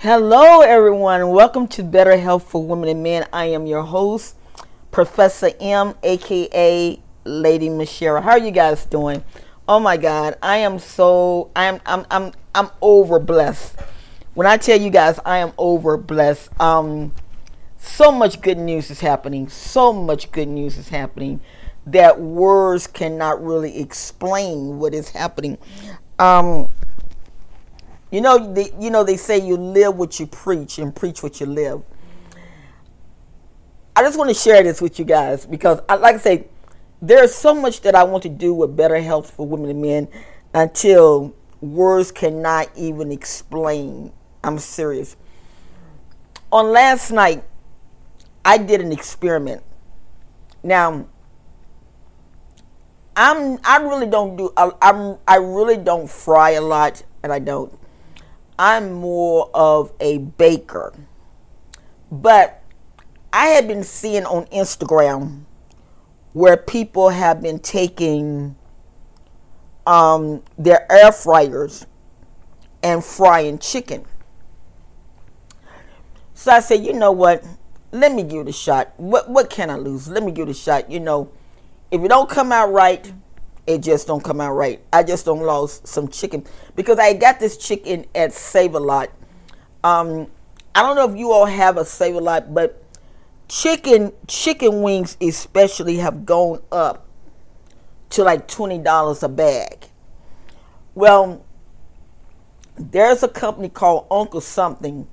Hello, everyone. Welcome to Better Health for Women and Men. I am your host, Professor M, aka Lady Michelle. How are you guys doing? Oh my God, I am so I'm I'm I'm I'm over blessed. When I tell you guys, I am over blessed. Um, so much good news is happening. So much good news is happening that words cannot really explain what is happening. Um, you know, they, you know, they say you live what you preach and preach what you live. I just want to share this with you guys because, I, like I say, there's so much that I want to do with better health for women and men until words cannot even explain. I'm serious. On last night, I did an experiment. Now, I'm I really don't do I, I'm I really don't fry a lot, and I don't. I'm more of a baker. But I have been seeing on Instagram where people have been taking um, their air fryers and frying chicken. So I said, you know what? Let me give it a shot. What what can I lose? Let me give it a shot. You know, if it don't come out right, it just don't come out right. I just don't lose some chicken because I got this chicken at Save a Lot. Um, I don't know if you all have a Save a Lot, but chicken chicken wings especially have gone up to like twenty dollars a bag. Well, there's a company called Uncle Something,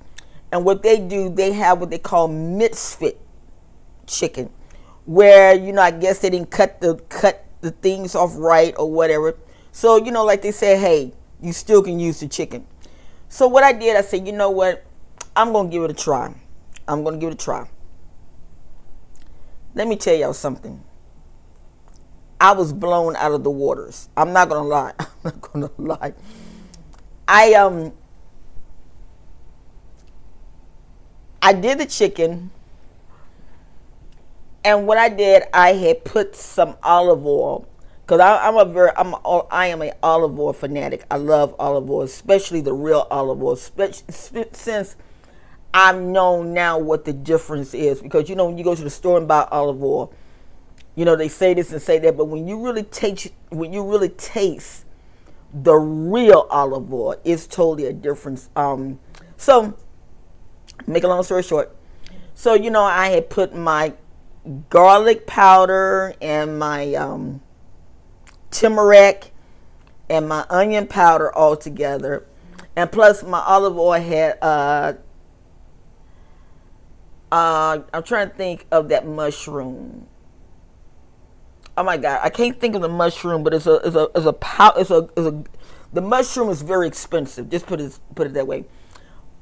and what they do, they have what they call misfit chicken, where you know I guess they didn't cut the cut the things off right or whatever. So, you know, like they say, hey, you still can use the chicken. So what I did, I said, you know what? I'm going to give it a try. I'm going to give it a try. Let me tell y'all something. I was blown out of the waters. I'm not going to lie. I'm not going to lie. I um I did the chicken and what I did, I had put some olive oil because I'm a very I'm a, I am a olive oil fanatic. I love olive oil, especially the real olive oil. Since I've known now what the difference is, because you know when you go to the store and buy olive oil, you know they say this and say that, but when you really taste when you really taste the real olive oil, it's totally a difference. Um, so make a long story short, so you know I had put my garlic powder and my um, turmeric and my onion powder all together. And plus my olive oil had, uh, uh, I'm trying to think of that mushroom. Oh my God, I can't think of the mushroom, but it's a, it's a, it's a, pow- it's a, it's a, the mushroom is very expensive. Just put it, put it that way.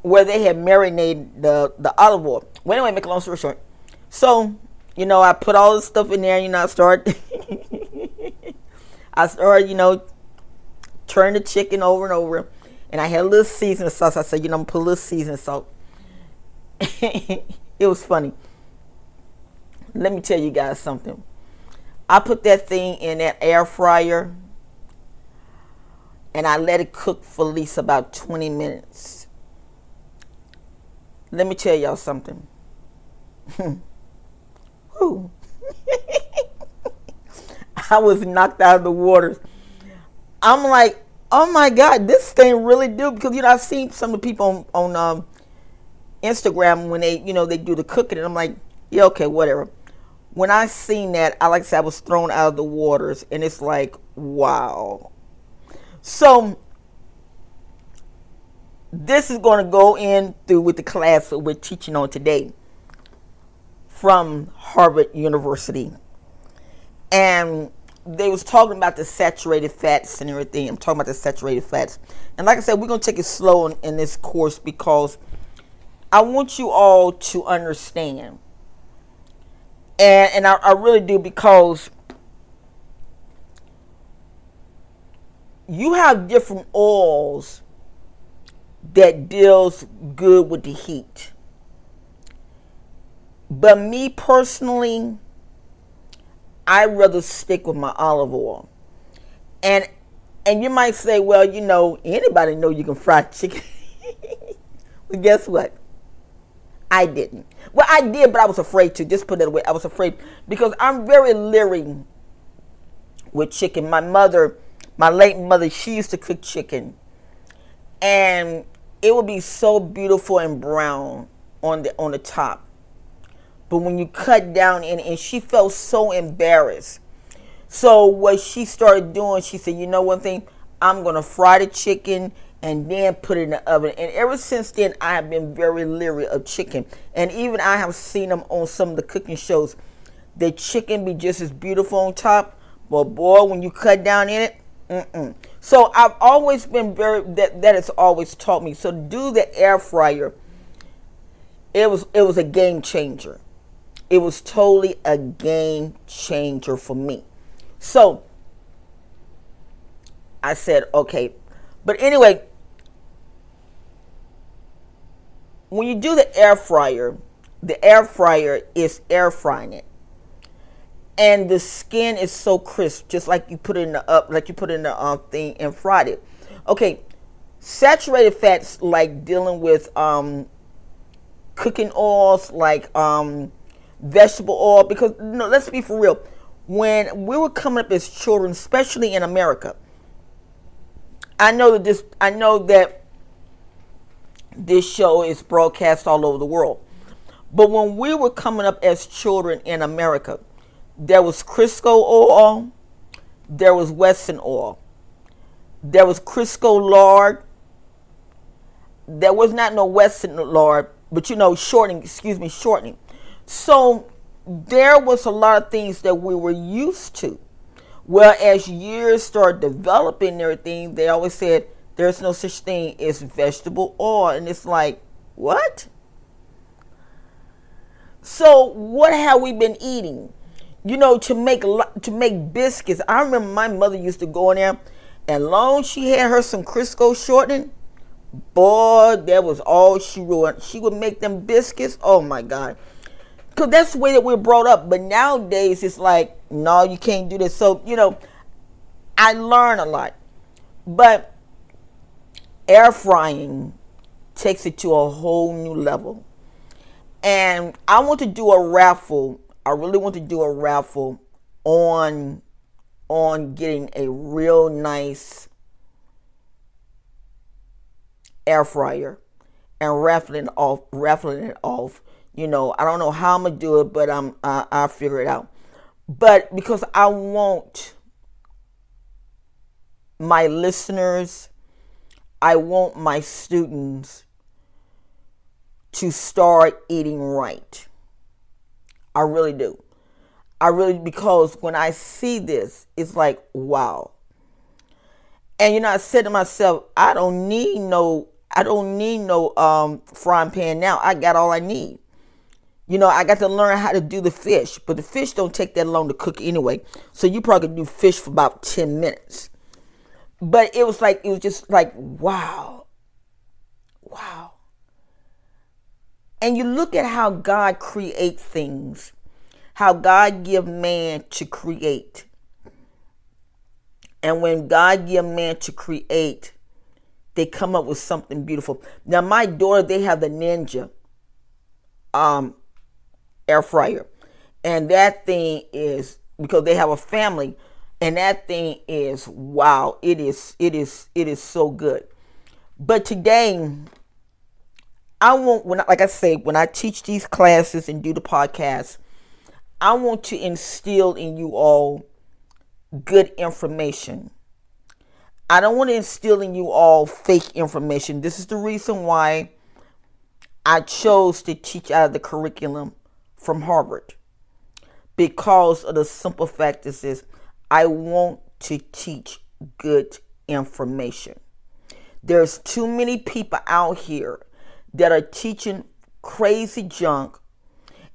Where they had marinated the, the olive oil. Well, anyway, make a long story short. So you know, I put all the stuff in there, you know, I start I started, you know, turn the chicken over and over. And I had a little seasoning sauce. I said, you know, I'm gonna put a little seasoning salt. it was funny. Let me tell you guys something. I put that thing in that air fryer and I let it cook for at least about 20 minutes. Let me tell y'all something. I was knocked out of the waters. I'm like, oh my God, this thing really do because you know I've seen some of the people on, on um, Instagram when they you know they do the cooking and I'm like, yeah, okay, whatever. When I seen that, I like I said, I was thrown out of the waters and it's like, wow. So this is going to go in through with the class that we're teaching on today from Harvard University. And they was talking about the saturated fats and everything. I'm talking about the saturated fats. And like I said, we're going to take it slow in, in this course because I want you all to understand. And, and I, I really do because you have different oils that deals good with the heat. But me personally, I rather stick with my olive oil. And and you might say, well, you know, anybody know you can fry chicken. Well, guess what? I didn't. Well, I did, but I was afraid to. Just put it away. I was afraid because I'm very leery with chicken. My mother, my late mother, she used to cook chicken, and it would be so beautiful and brown on the on the top. But when you cut down in, and she felt so embarrassed. So what she started doing, she said, "You know one thing, I'm gonna fry the chicken." and then put it in the oven. And ever since then, I have been very leery of chicken. And even I have seen them on some of the cooking shows. The chicken be just as beautiful on top, but boy, when you cut down in it, mm-mm. So I've always been very that that has always taught me. So do the air fryer. It was it was a game changer. It was totally a game changer for me. So I said, okay. But anyway, when you do the air fryer, the air fryer is air frying it and the skin is so crisp, just like you put it in the up, like you put in the um, thing and fried it. Okay, saturated fats like dealing with um, cooking oils, like um, vegetable oil. Because no, let's be for real. When we were coming up as children, especially in America, I know that this. I know that this show is broadcast all over the world. But when we were coming up as children in America, there was Crisco oil, there was Wesson oil, there was Crisco lard, there was not no Wesson lard, but you know, shortening, excuse me, shortening. So there was a lot of things that we were used to. Well, as years started developing everything, they always said there's no such thing as vegetable oil. And it's like, what? So what have we been eating? you know, to make to make biscuits. I remember my mother used to go in there, and long she had her some Crisco shortening, boy, that was all she wrote. She would make them biscuits. Oh my God, because that's the way that we're brought up. But nowadays, it's like, no, you can't do this. So you know, I learn a lot, but air frying takes it to a whole new level. And I want to do a raffle I really want to do a raffle on on getting a real nice air fryer and raffling off raffling it off you know i don't know how i'm gonna do it but i'm I, i'll figure it out but because i want my listeners i want my students to start eating right I really do. I really because when I see this, it's like wow. And you know, I said to myself, I don't need no, I don't need no um, frying pan now. I got all I need. You know, I got to learn how to do the fish, but the fish don't take that long to cook anyway. So you probably could do fish for about ten minutes. But it was like it was just like wow, wow. And you look at how God creates things, how God give man to create. And when God give man to create, they come up with something beautiful. Now my daughter, they have the Ninja um air fryer. And that thing is because they have a family and that thing is wow, it is it is it is so good. But today I want when like I say when I teach these classes and do the podcast, I want to instill in you all good information. I don't want to instill in you all fake information. This is the reason why I chose to teach out of the curriculum from Harvard. Because of the simple fact is I want to teach good information. There's too many people out here that are teaching crazy junk.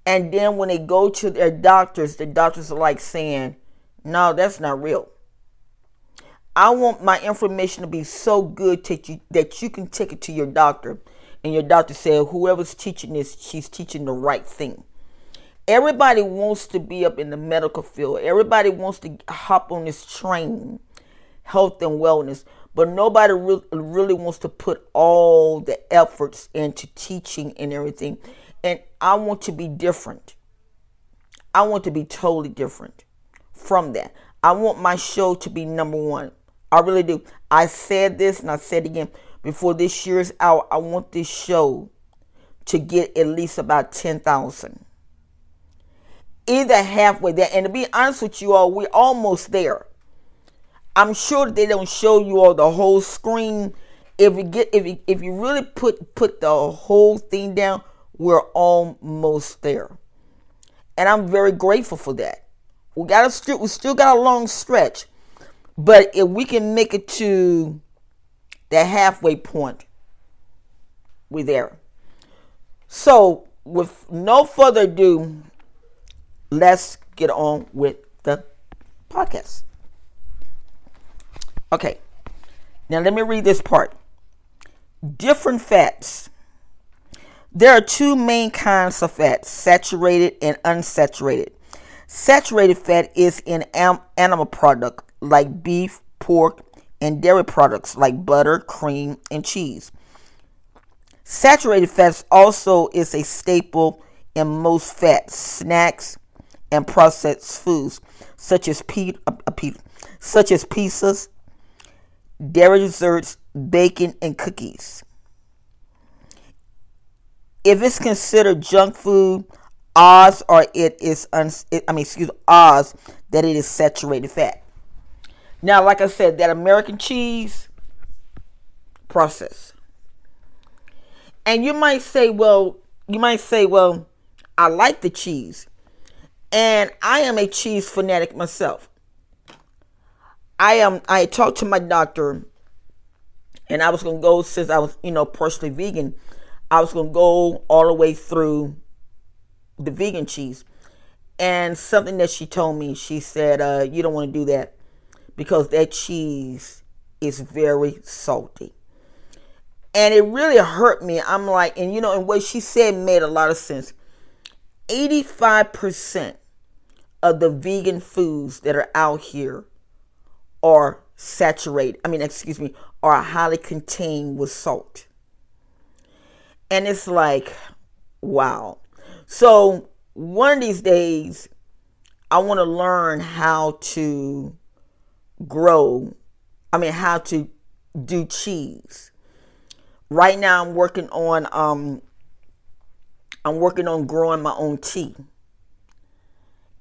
And then when they go to their doctors, the doctors are like saying, no, that's not real. I want my information to be so good that you, that you can take it to your doctor. And your doctor said, whoever's teaching this, she's teaching the right thing. Everybody wants to be up in the medical field. Everybody wants to hop on this train, health and wellness. but nobody re- really wants to put all the efforts into teaching and everything. And I want to be different. I want to be totally different from that. I want my show to be number one. I really do. I said this and I said again before this year's out. I want this show to get at least about 10,000. Either halfway there. And to be honest with you all, we're almost there. I'm sure they don't show you all the whole screen. If you get if you, if you really put put the whole thing down, we're almost there. And I'm very grateful for that. We got a we still got a long stretch. But if we can make it to the halfway point, we're there. So, with no further ado, let's get on with the podcast. Okay, now let me read this part. Different fats. There are two main kinds of fats saturated and unsaturated. Saturated fat is in animal product like beef, pork, and dairy products like butter, cream, and cheese. Saturated fats also is a staple in most fat snacks and processed foods, such as pe- uh, uh such as pizzas, dairy desserts, bacon, and cookies. If it's considered junk food, odds are it is uns- I mean, excuse odds that it is saturated fat. Now, like I said, that American cheese process. And you might say, well, you might say, well, I like the cheese. And I am a cheese fanatic myself. I am I talked to my doctor and I was gonna go since I was, you know, partially vegan, I was gonna go all the way through the vegan cheese. And something that she told me, she said, uh, you don't want to do that because that cheese is very salty. And it really hurt me. I'm like, and you know, and what she said made a lot of sense. 85% of the vegan foods that are out here are saturated. I mean, excuse me, are highly contained with salt. And it's like, wow. So one of these days, I want to learn how to grow, I mean, how to do cheese. Right now, I'm working on um, I'm working on growing my own tea.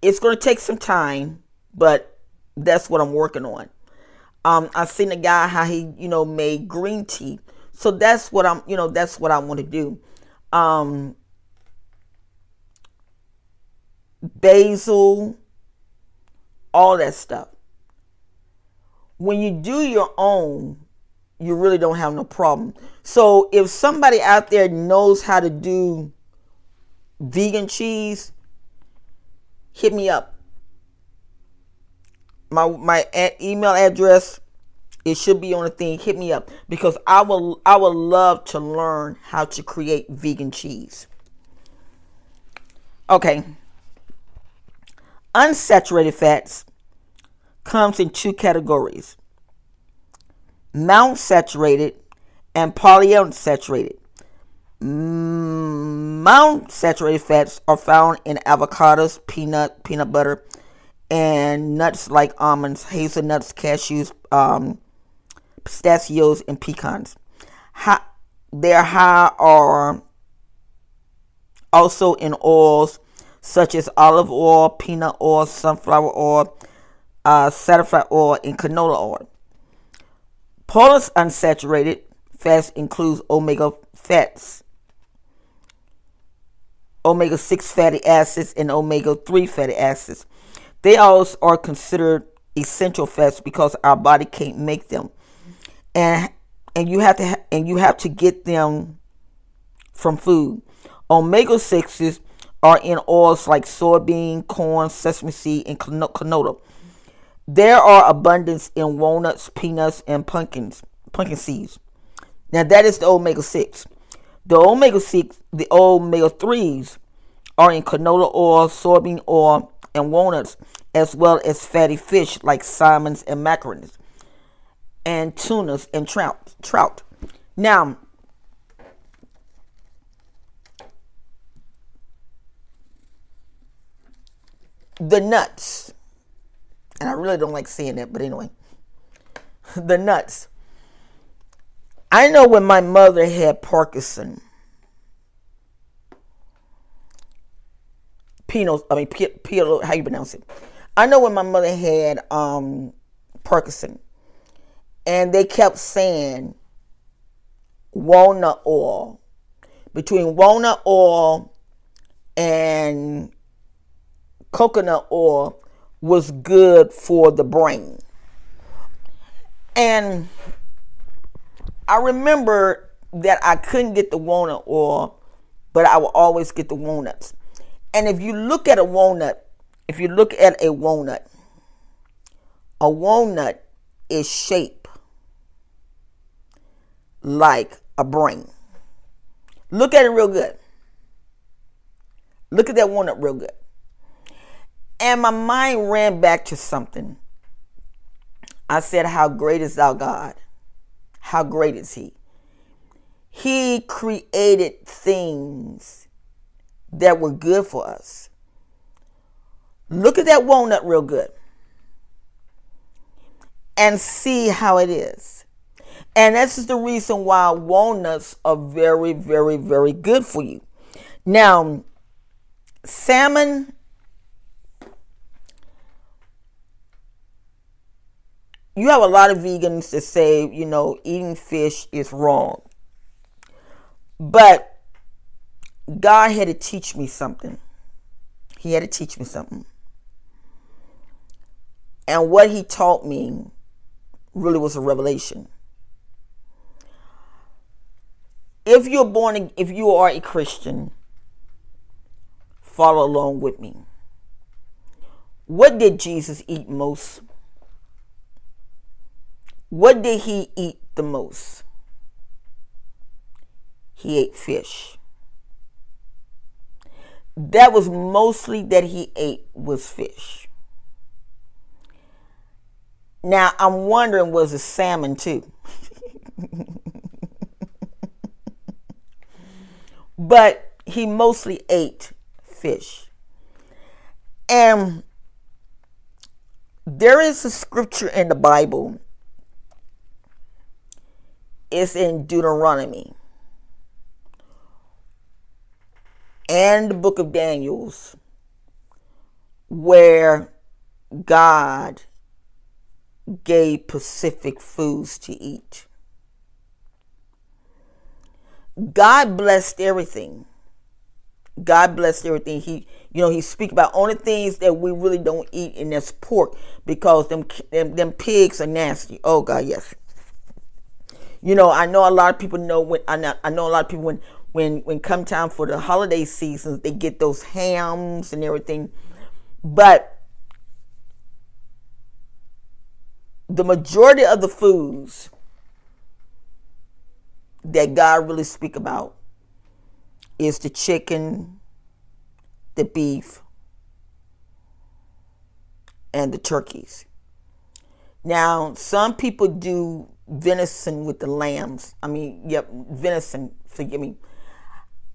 It's going to take some time, but that's what I'm working on. Um, I've seen a guy how he, you know, made green tea. So that's what I'm, you know, that's what I want to do. Um, basil, all that stuff when you do your own, you really don't have no problem. So if somebody out there knows how to do vegan cheese, hit me up. My my email address it should be on the thing. Hit me up because I will I would love to learn how to create vegan cheese. Okay. Unsaturated fats comes in two categories monounsaturated and polyunsaturated. Monounsaturated fats are found in avocados, peanut, peanut butter, and nuts like almonds, hazelnuts, cashews, um, pistachios, and pecans. they're high are also in oils such as olive oil, peanut oil, sunflower oil, uh, certified oil, and canola oil. Polyunsaturated fats includes omega fats, omega 6 fatty acids, and omega 3 fatty acids. They all are considered essential fats because our body can't make them. And and you have to ha- and you have to get them from food. Omega 6s are in oils like soybean, corn, sesame seed, and canola. There are abundance in walnuts, peanuts, and pumpkins, pumpkin seeds. Now that is the omega six. The omega six, the omega threes, are in canola oil, soybean oil, and walnuts, as well as fatty fish like salmons and macaroons. and tunas and trout. Trout. Now, the nuts, and I really don't like saying that, but anyway, the nuts. I know when my mother had Parkinson, Pino, I mean, Pino, how you pronounce it? I know when my mother had um, Parkinson, and they kept saying walnut oil. Between walnut oil and coconut oil was good for the brain. And I remember that I couldn't get the walnut oil, but I would always get the walnuts. And if you look at a walnut, if you look at a walnut, a walnut is shaped like a brain. Look at it real good. Look at that walnut real good. And my mind ran back to something. I said, How great is thou God? How great is He? He created things that were good for us. Look at that walnut real good and see how it is. And this is the reason why walnuts are very, very, very good for you. Now, salmon you have a lot of vegans that say, you know, eating fish is wrong. But God had to teach me something. He had to teach me something. And what he taught me really was a revelation. If you're born, if you are a Christian, follow along with me. What did Jesus eat most? What did he eat the most? He ate fish. That was mostly that he ate was fish. Now I'm wondering was it salmon too? but he mostly ate fish. And there is a scripture in the Bible is in Deuteronomy and the book of Daniels where God gave Pacific foods to eat. God blessed everything. God blessed everything. He, you know, he speak about only things that we really don't eat, and that's pork because them, them, them pigs are nasty. Oh God, yes. You know, I know a lot of people know when I know, I know a lot of people when when when come time for the holiday seasons, they get those hams and everything. But the majority of the foods that God really speak about is the chicken, the beef, and the turkeys. Now, some people do venison with the lambs. I mean, yep, venison, forgive me.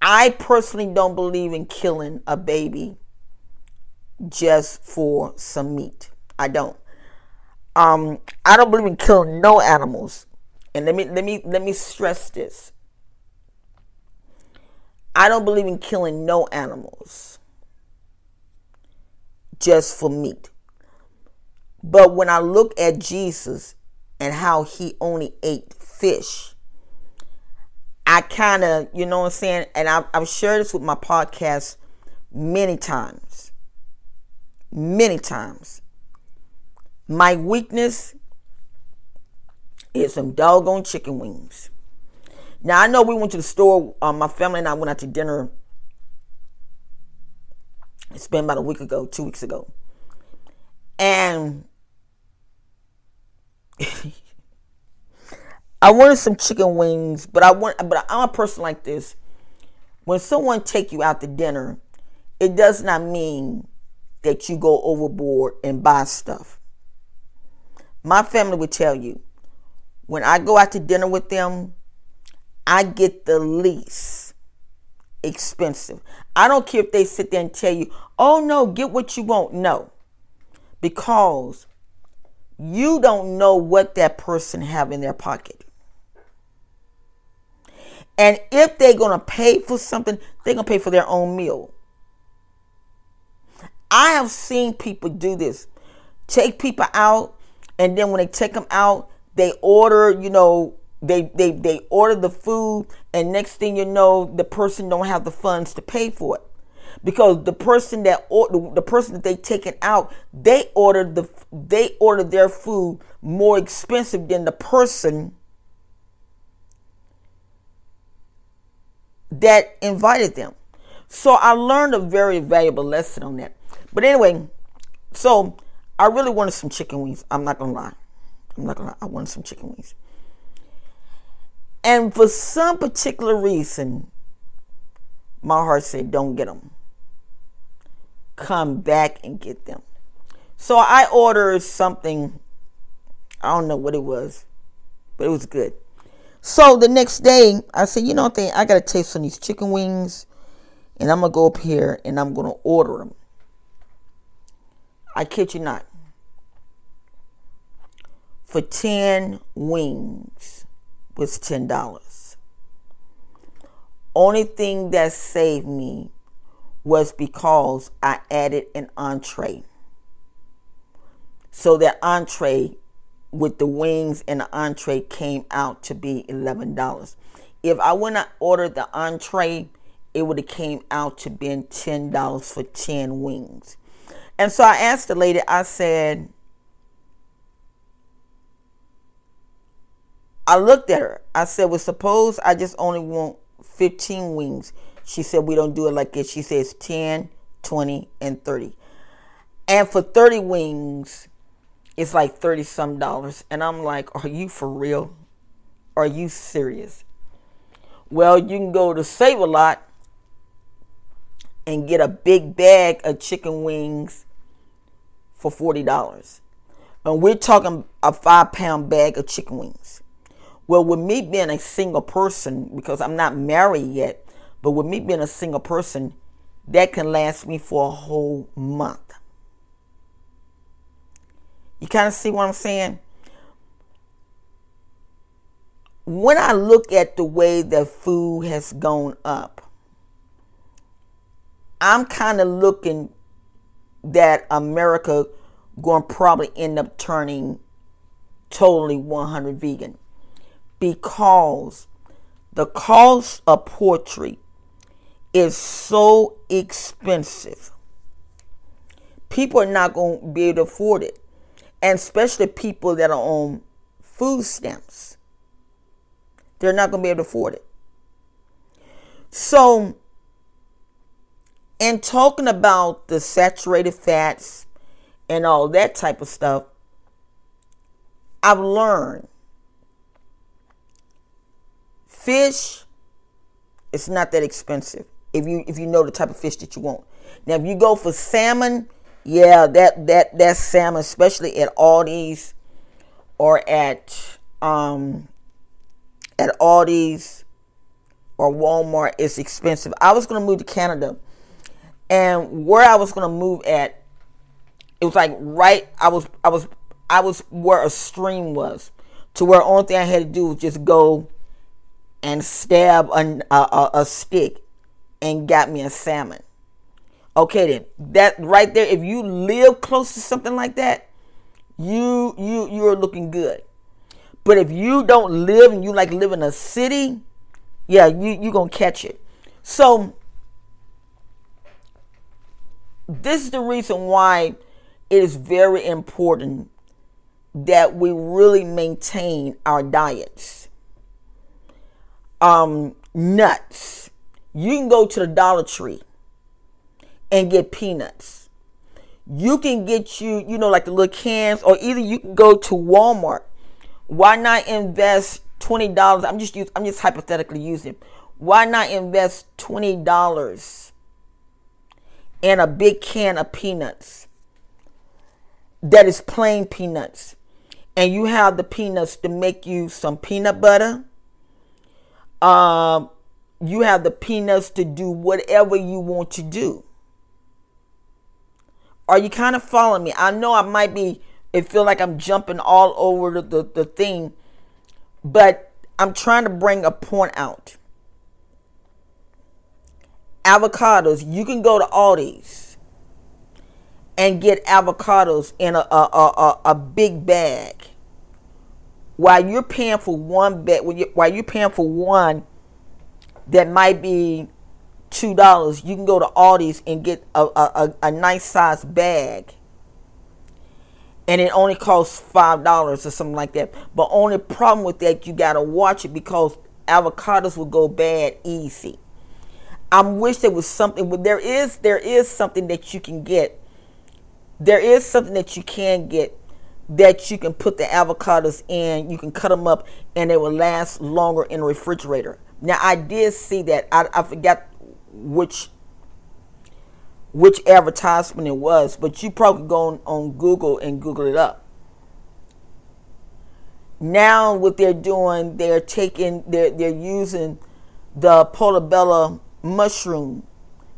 I personally don't believe in killing a baby just for some meat. I don't. Um, I don't believe in killing no animals. And let me let me let me stress this. I don't believe in killing no animals just for meat. But when I look at Jesus and how he only ate fish. I kind of, you know what I'm saying? And I've, I've shared this with my podcast many times. Many times. My weakness is some doggone chicken wings. Now, I know we went to the store, um, my family and I went out to dinner. It's been about a week ago, two weeks ago. And I wanted some chicken wings, but I want but I'm a person like this. When someone take you out to dinner, it does not mean that you go overboard and buy stuff. My family would tell you, when I go out to dinner with them, I get the least expensive. I don't care if they sit there and tell you, oh no, get what you want. No. Because you don't know what that person have in their pocket. And if they're going to pay for something, they're going to pay for their own meal. I have seen people do this. Take people out and then when they take them out, they order, you know, they they they order the food and next thing you know, the person don't have the funds to pay for it because the person that or, the person that they taken out they ordered the they ordered their food more expensive than the person that invited them. So i learned a very valuable lesson on that. But anyway so i really wanted some chicken wings. I'm not gonna lie. I'm not gonna lie. I wanted some chicken wings. And for some particular reason my heart said don't get them come back and get them. So I ordered something, I don't know what it was, but it was good. So the next day, I said, you know what, I got to taste some these chicken wings, and I'm going to go up here and I'm going to order them. I kid you not. For 10 wings was $10. Only thing that saved me was because I added an entree. So that entree with the wings and the entree came out to be $11. If I wouldn't have ordered the entree, it would have came out to being $10 for 10 wings. And so I asked the lady, I said, I looked at her. I said, well, suppose I just only want 15 wings. She said we don't do it like this. She says 10, 20, and 30. And for 30 wings, it's like 30 some dollars. And I'm like, are you for real? Are you serious? Well, you can go to Save a Lot and get a big bag of chicken wings for $40. And we're talking a five pound bag of chicken wings. Well, with me being a single person, because I'm not married yet, but with me being a single person, that can last me for a whole month. You kind of see what I'm saying? When I look at the way that food has gone up, I'm kind of looking that America going to probably end up turning totally 100 vegan because the cost of poultry is so expensive. People are not going to be able to afford it. And especially people that are on food stamps. They're not going to be able to afford it. So, in talking about the saturated fats and all that type of stuff, I've learned fish, it's not that expensive if you if you know the type of fish that you want. Now, if you go for salmon, yeah, that that that salmon, especially at Aldi's or at um at Aldi's or Walmart, it's expensive. I was gonna move to Canada, and where I was gonna move at, it was like right. I was I was I was where a stream was, to where only thing I had to do was just go and stab a, a, a stick and got me a salmon. Okay then, that right there, if you live close to something like that, you you you're looking good. But if you don't live and you like live in a city, yeah, you you're gonna catch it. So this is the reason why it is very important that we really maintain our diets. Um, nuts you can go to the Dollar Tree and get peanuts. You can get you, you know, like the little cans, or either you can go to Walmart. Why not invest twenty dollars? I'm just use, I'm just hypothetically using. Why not invest twenty dollars in a big can of peanuts that is plain peanuts? and you have the peanuts to make you some peanut butter. Um, you have the peanuts to do whatever you want to do. Are you kind of following me? I know I might be, it feel like I'm jumping all over the, the, thing, but I'm trying to bring a point out. Avocados, you can go to Aldi's and get avocados in a, a, a, a big bag. While you're paying for one bag, while you're paying for one that might be two dollars, you can go to Aldi's and get a, a, a nice size bag. And it only costs five dollars or something like that. But only problem with that you gotta watch it because avocados will go bad easy. I wish there was something but there is there is something that you can get. There is something that you can get that you can put the avocados in. You can cut them up and they will last longer in the refrigerator. Now I did see that. I, I forgot which which advertisement it was, but you probably go on, on Google and Google it up. Now what they're doing, they're taking they're they're using the portobello mushroom,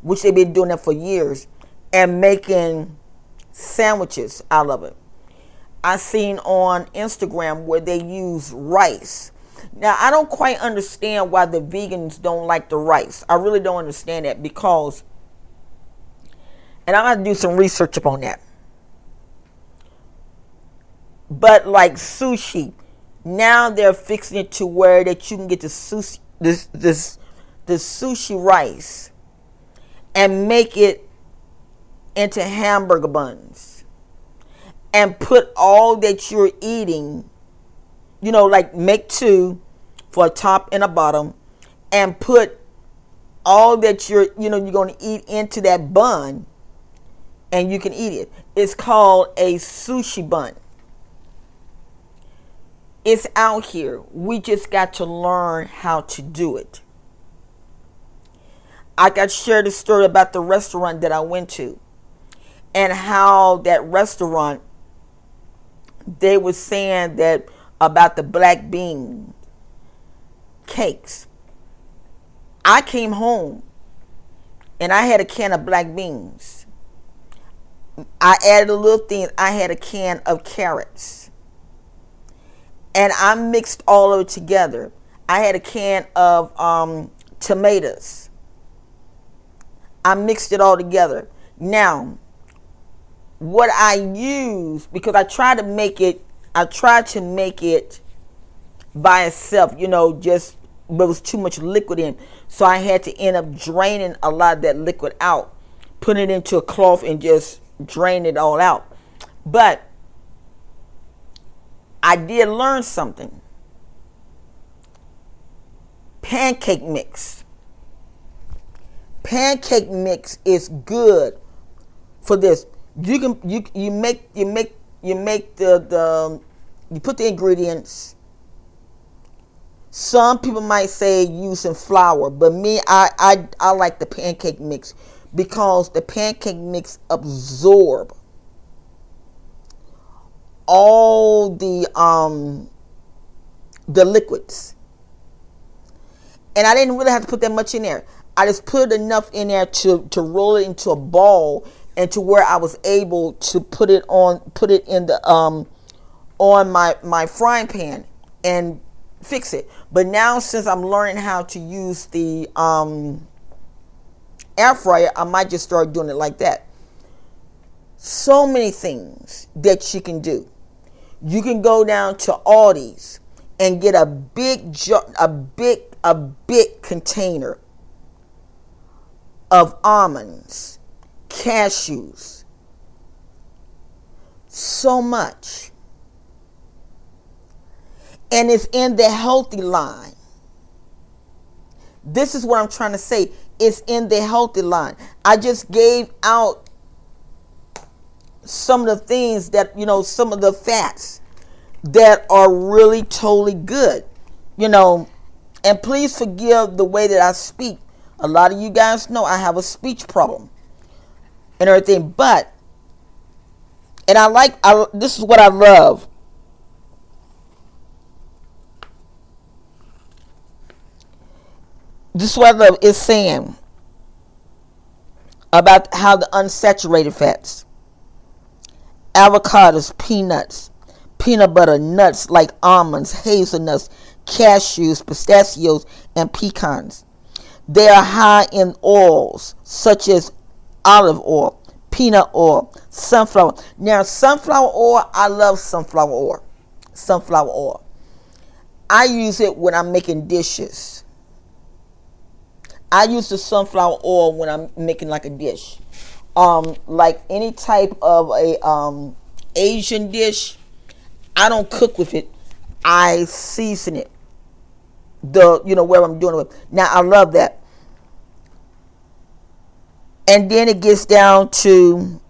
which they've been doing that for years, and making sandwiches out of it. I seen on Instagram where they use rice now, I don't quite understand why the vegans don't like the rice. I really don't understand that because, and I'm going to do some research upon that. But like sushi, now they're fixing it to where that you can get the sushi, this, this, the sushi rice and make it into hamburger buns and put all that you're eating you know, like make two for a top and a bottom and put all that you're, you know, you're going to eat into that bun and you can eat it. It's called a sushi bun. It's out here. We just got to learn how to do it. I got shared a story about the restaurant that I went to and how that restaurant they were saying that about the black bean cakes. I came home and I had a can of black beans. I added a little thing. I had a can of carrots. And I mixed all of it together. I had a can of um, tomatoes. I mixed it all together. Now, what I use, because I try to make it I tried to make it by itself, you know, just but it was too much liquid in. So I had to end up draining a lot of that liquid out, putting it into a cloth and just drain it all out. But I did learn something. Pancake mix. Pancake mix is good for this. You can you you make you make you make the, the you put the ingredients. Some people might say using flour but me I, I i like the pancake mix because the pancake mix absorb all the um the liquids. And i didn't really have to put that much in there. I just put enough in there to to roll it into a ball and to where I was able to put it on put it in the um on my my frying pan and fix it. But now since I'm learning how to use the um air fryer, I might just start doing it like that. So many things that you can do. You can go down to Aldi's and get a big a big a big container of almonds cashews. So much. And it's in the healthy line. This is what I'm trying to say. It's in the healthy line. I just gave out some of the things that, you know, some of the fats that are really totally good. You know, and please forgive the way that I speak. A lot of you guys know I have a speech problem and everything. But, and I like, I, this is what I love. This is what I love is saying about how the unsaturated fats, avocados, peanuts, peanut butter, nuts like almonds, hazelnuts, cashews, pistachios, and pecans. They are high in oils such as olive oil, peanut oil, sunflower. Now, sunflower oil, I love sunflower oil. Sunflower oil. I use it when I'm making dishes. I use the sunflower oil when I'm making like a dish. Um, like any type of a um, Asian dish, I don't cook with it. I season it. The you know where I'm doing it with. Now I love that. And then it gets down to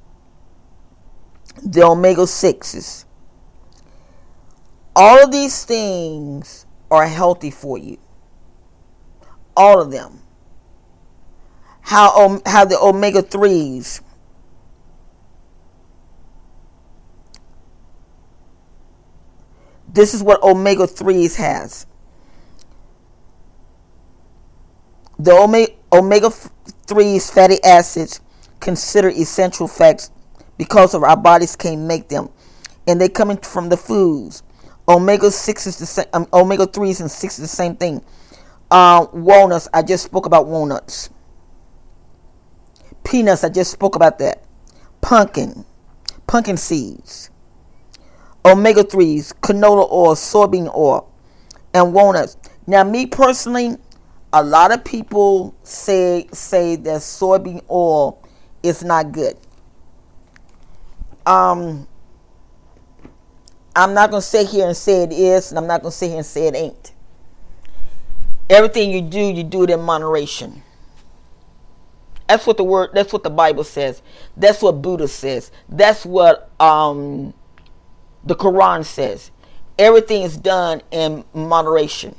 the omega 6s. All of these things are healthy for you. All of them. How, how the omega 3s this is what omega 3s has. The omega, omega 3s fatty acids considered essential fats because of our bodies can't make them. And they come in from the foods. Omega 6 is the same, um, omega 3s and 6 is the same thing. Uh, walnuts, I just spoke about walnuts. Peanuts, I just spoke about that. Pumpkin, pumpkin seeds. Omega 3s, canola oil, soybean oil, and walnuts. Now, me personally, a lot of people say say that soybean oil is not good. Um, I'm not gonna sit here and say it is, and I'm not gonna sit here and say it ain't. Everything you do, you do it in moderation. That's what the word. That's what the Bible says. That's what Buddha says. That's what um, the Quran says. Everything is done in moderation.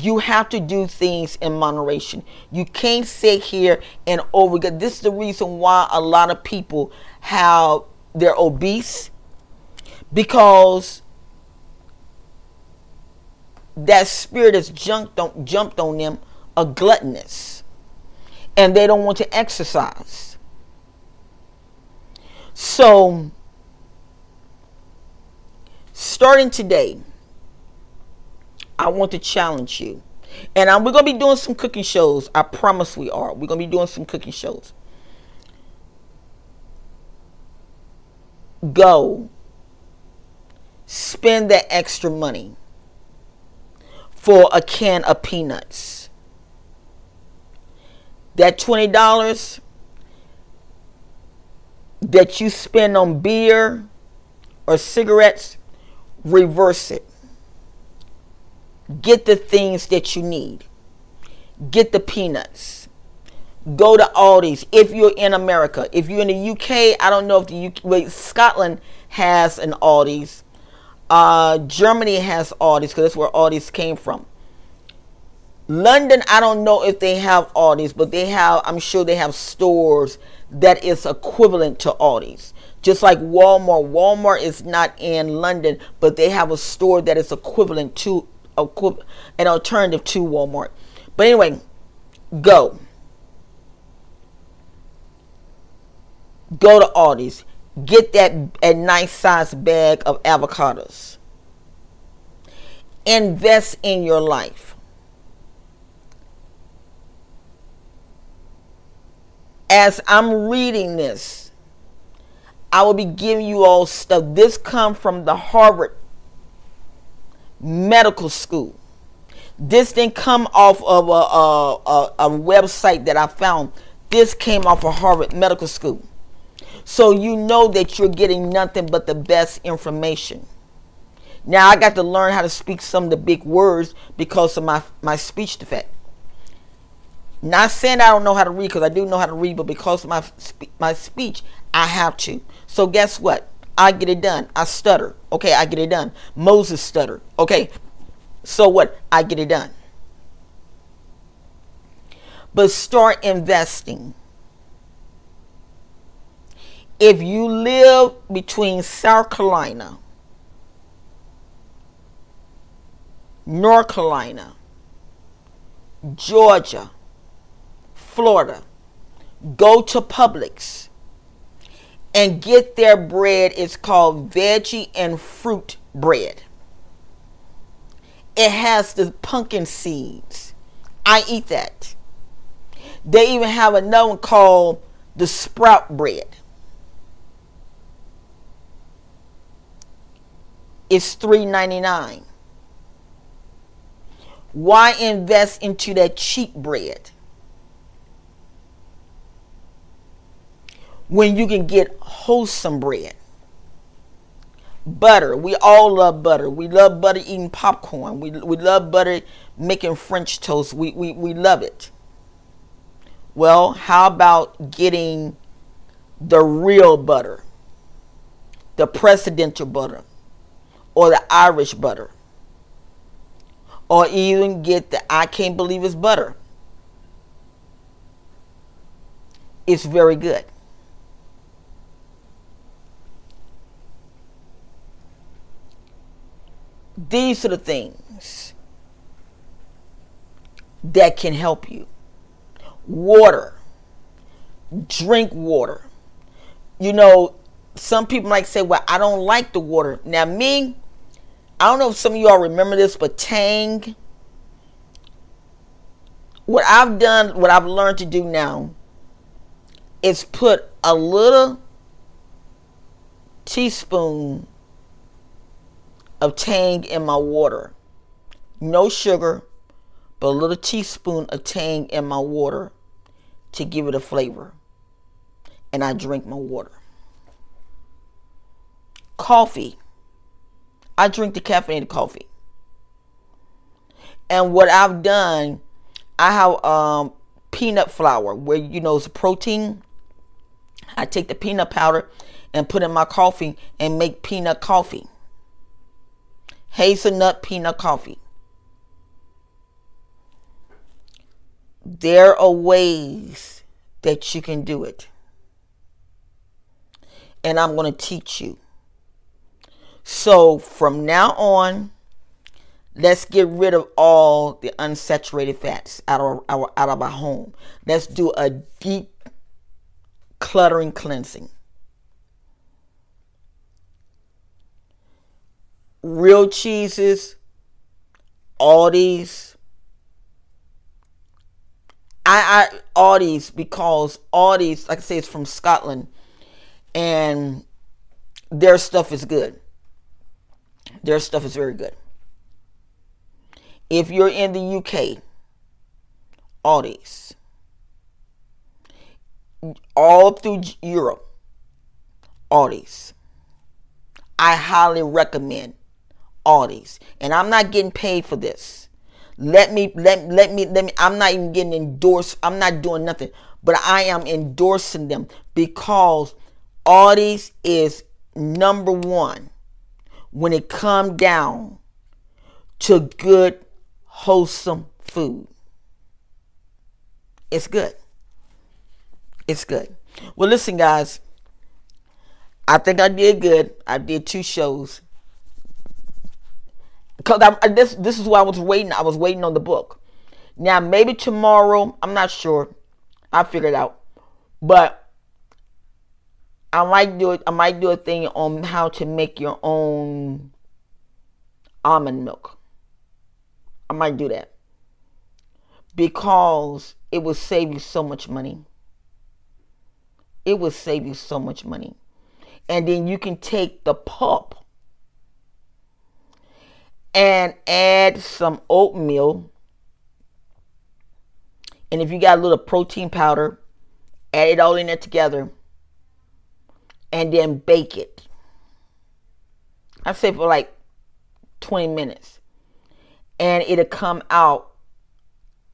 You have to do things in moderation. You can't sit here and oh, over. This is the reason why a lot of people have they're obese because that spirit has jumped on jumped on them a gluttonous, and they don't want to exercise. So, starting today I want to challenge you. And um, we're going to be doing some cooking shows. I promise we are. We're going to be doing some cooking shows. Go. Spend that extra money for a can of peanuts. That $20 that you spend on beer or cigarettes, reverse it Get the things that you need. Get the peanuts. Go to Aldi's if you're in America. If you're in the UK, I don't know if the UK, Scotland has an Aldi's. Uh, Germany has Aldi's because that's where Aldi's came from. London, I don't know if they have Aldi's, but they have, I'm sure they have stores that is equivalent to Aldi's. Just like Walmart. Walmart is not in London, but they have a store that is equivalent to an alternative to Walmart. But anyway, go. Go to Aldi's. Get that a nice size bag of avocados. Invest in your life. As I'm reading this, I will be giving you all stuff. This come from the Harvard medical school. This didn't come off of a, a, a, a website that I found. This came off of Harvard Medical School. So you know that you're getting nothing but the best information. Now I got to learn how to speak some of the big words because of my, my speech defect. Not saying I don't know how to read because I do know how to read, but because of my my speech, I have to. So guess what? I get it done. I stutter. Okay, I get it done. Moses stuttered. Okay, so what? I get it done. But start investing. If you live between South Carolina North Carolina, Georgia, Florida, go to Publix and get their bread. It's called veggie and fruit bread. It has the pumpkin seeds. I eat that. They even have another one called the sprout bread. It's $3.99. Why invest into that cheap bread? When you can get wholesome bread. Butter. We all love butter. We love butter eating popcorn. We, we love butter making French toast. We, we, we love it. Well, how about getting the real butter? The presidential butter or the Irish butter. Or even get the I can't believe it's butter. It's very good. These are the things that can help you. Water. Drink water. You know, some people might say, well, I don't like the water. Now, me, I don't know if some of y'all remember this, but Tang, what I've done, what I've learned to do now is put a little teaspoon of Tang in my water. No sugar, but a little teaspoon of Tang in my water to give it a flavor. And I drink my water. Coffee I drink the caffeinated coffee. And what I've done, I have um, peanut flour where you know it's a protein. I take the peanut powder and put in my coffee and make peanut coffee. Hazelnut peanut coffee. There are ways that you can do it. And I'm going to teach you. So from now on, let's get rid of all the unsaturated fats out of our out of our home. Let's do a deep cluttering cleansing. Real cheeses, these. I, I these because these, like I say, it's from Scotland, and their stuff is good. Their stuff is very good. If you're in the UK, Aldi's, all through Europe, Aldi's. I highly recommend Aldi's, and I'm not getting paid for this. Let me let let me let me. I'm not even getting endorsed. I'm not doing nothing, but I am endorsing them because Aldi's is number one when it come down to good, wholesome food. It's good. It's good. Well, listen, guys. I think I did good. I did two shows. Cause I, this this is why I was waiting. I was waiting on the book. Now maybe tomorrow. I'm not sure. I figured out. But I might do it. I might do a thing on how to make your own almond milk. I might do that because it will save you so much money. It will save you so much money, and then you can take the pulp and add some oatmeal. And if you got a little protein powder, add it all in there together and then bake it. I say for like 20 minutes. And it'll come out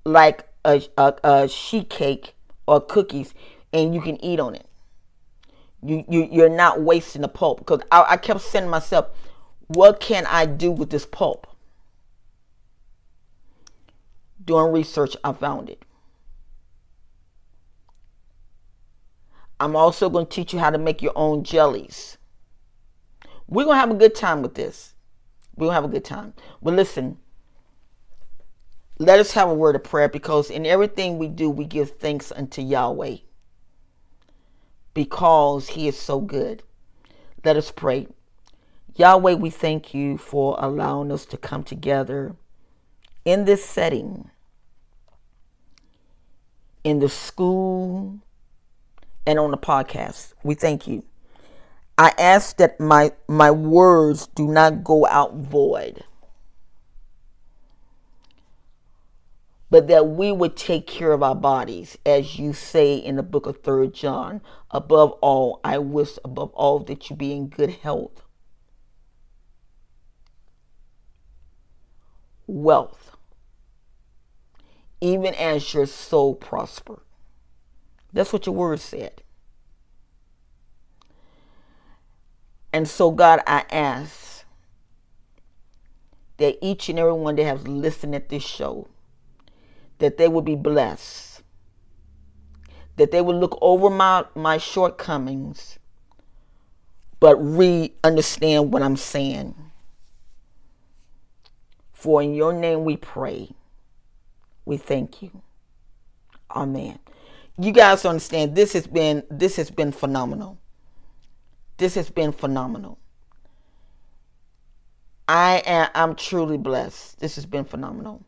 like a, a, a sheet cake or cookies and you can eat on it. You, you, you're not wasting the pulp because I, I kept saying myself, what can I do with this pulp? Doing research, I found it. I'm also going to teach you how to make your own jellies. We're going to have a good time with this. We're going to have a good time. But listen, let us have a word of prayer because in everything we do, we give thanks unto Yahweh because he is so good. Let us pray. Yahweh, we thank you for allowing us to come together in this setting, in the school, and on the podcast. We thank you. I ask that my my words do not go out void. But that we would take care of our bodies, as you say in the book of Third John. Above all, I wish above all that you be in good health wealth, even as your soul prosper. That's what your word said. And so, God, I ask that each and every one that has listened at this show, that they will be blessed, that they will look over my, my shortcomings, but re understand what I'm saying for in your name we pray. We thank you. Amen. You guys understand this has been this has been phenomenal. This has been phenomenal. I am I'm truly blessed. This has been phenomenal.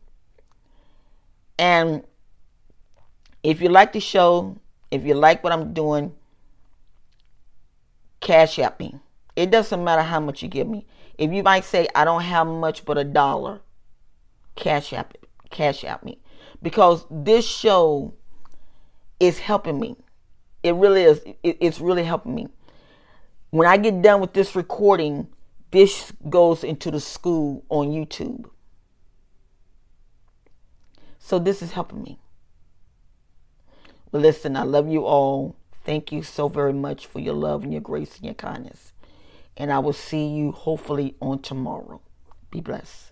And if you like the show, if you like what I'm doing, cash at me. It doesn't matter how much you give me. If you might say I don't have much but a dollar, cash app cash out me. Because this show is helping me. It really is it's really helping me. When i get done with this recording this goes into the school on youtube. So this is helping me. Well listen i love you all. Thank you so very much for your love and your grace and your kindness. And i will see you hopefully on tomorrow. Be blessed